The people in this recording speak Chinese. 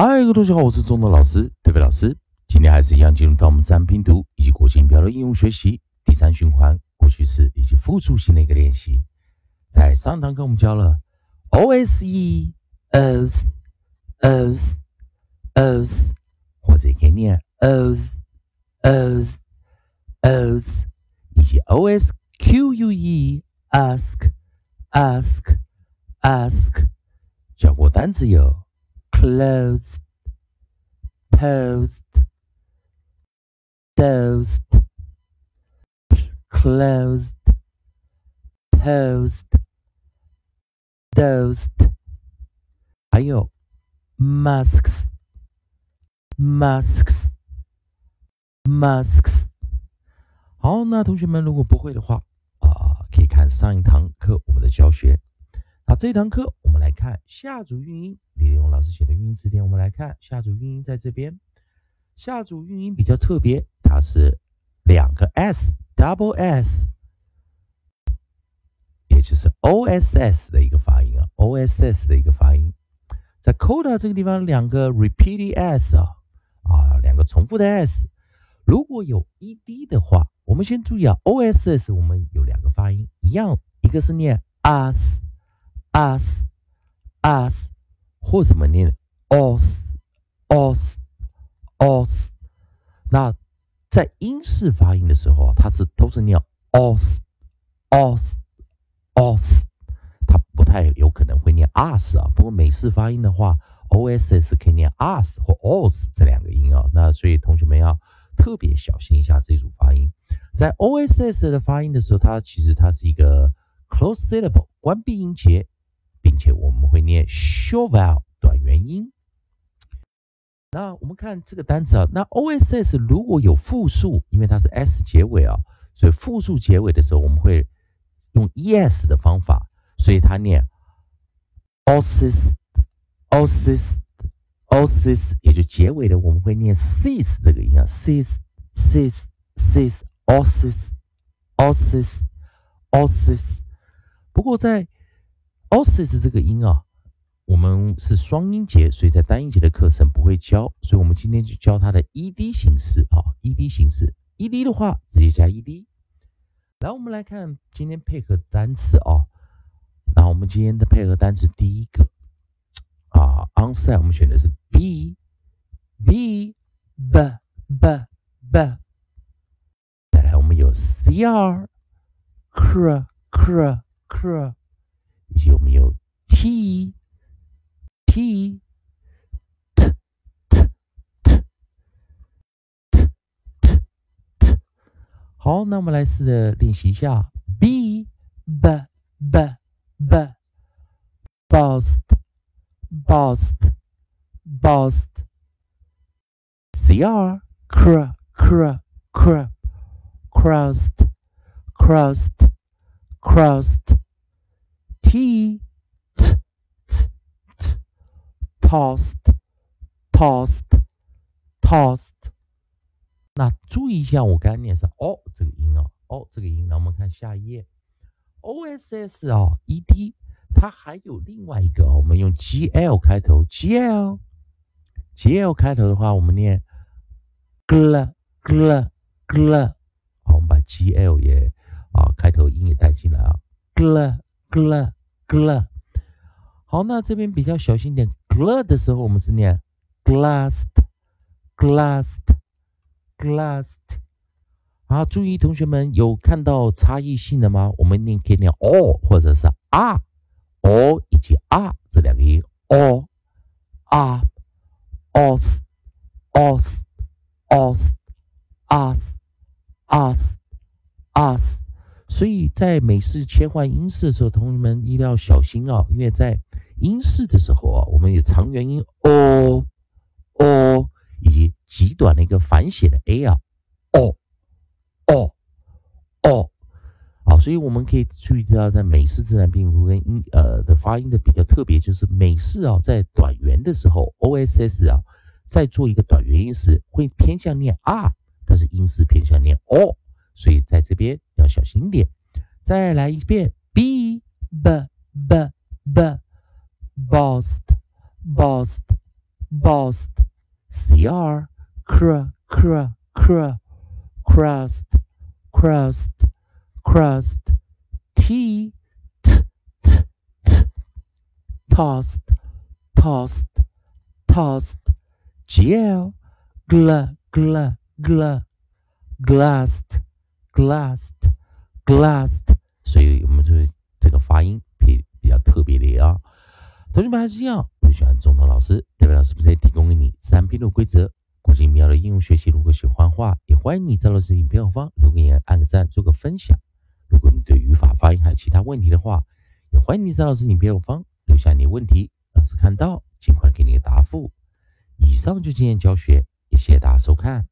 嗨，各位同学好，我是中德老师，特别老师。今天还是一样进入到我们自然拼读以及国际音标的应用学习第三循环过去式以及复数型的一个练习。在上堂课我们教了 o s e os os os，或者也可以念 os os os，以及 o s q u e ask ask ask，教过单词有 closed post dosed, closed, posed, dosed，还有 masks, masks, masks。好，那同学们如果不会的话啊，可以看上一堂课我们的教学。那这一堂课我们来看下组韵音， 利用老师写的韵音词典，我们来看下组韵音在这边。下组韵音比较特别，它是两个 s，double s，也就是 o s s 的一个发音啊，o s s 的一个发音。在 coda 这个地方，两个 repeated s 啊，啊，两个重复的 s。如果有 e d 的话，我们先注意啊，o s s 我们有两个发音，一样，一个是念 us，us，us，或怎么念 os，os。os，那在英式发音的时候啊，它是都是念 os，os，os，它不太有可能会念 us 啊。不过美式发音的话，oss 可以念 us 或 os 这两个音啊。那所以同学们要特别小心一下这组发音。在 oss 的发音的时候，它其实它是一个 close syllable 关闭音节，并且我们会念 short vowel 短元音。那我们看这个单词啊，那 o s s 如果有复数，因为它是 s 结尾啊，所以复数结尾的时候，我们会用 e s 的方法，所以它念 o s s o s s o s s 也就结尾的，我们会念 sis 这个音啊，sis sis sis o s s o s s o s s 不过在 o s s 这个音啊。我们是双音节，所以在单音节的课程不会教，所以我们今天就教它的 ed 形式啊，ed 形式，ed 的话直接加 ed。来，我们来看今天配合单词啊，那我们今天的配合单词第一个啊，onside 我们选的是 b，b，b，b，b，再来我们有 cr，cr，cr，cr，我们有 t。t t t t t t 好，那我们来试着练习一下 b b b b bust bust bust cr cr cr cr crust crust crust T t tossed tossed, tossed。那注意一下，我刚才念是哦这个音哦，哦这个音。那我们看下一页，o s s 啊，e d，它还有另外一个哦，我们用 g l 开头，g l，g l 开头的话，我们念 gl gl gl。好，我们把 g l 也啊开头音也带进来啊，gl gl gl。好，那这边比较小心点。gl 的时候，我们是念 glassed，glassed，glassed。好，注意同学们有看到差异性的吗？我们念可以念 o 或者是 r，o 以及 r 这两个音，o，r，os，os，os，us，us。所以在美式切换音式的时候，同学们一定要小心啊，因为在英式的时候啊，我们有长元音 o o 以及极短的一个反写的 a 啊，o o o 好，所以我们可以注意到，在美式自然拼读跟英呃的发音的比较特别，就是美式啊，在短元的时候 o s s 啊，在做一个短元音时会偏向念 r，但是英式偏向念 o，所以在这边要小心点。再来一遍 b b b b。bust, bust, Bust, cr, cr, cr, cr, crust, crust, crust, t, t, t, t, tossed, tossed, tossed, gel, gl, gl, gl, glassed, glassed, 所以我们就这个发音比比较特别的啊。同学们还是一样，如果喜欢中通老师，代表老师不再提供给你三篇的规则，国际妙的应用学习。如果喜欢的话，也欢迎你在老师影片后方留个言、按个赞、做个分享。如果你对语法、发音还有其他问题的话，也欢迎你在老师影片后方留下你的问题，老师看到尽快给你个答复。以上就今天教学，也谢谢大家收看。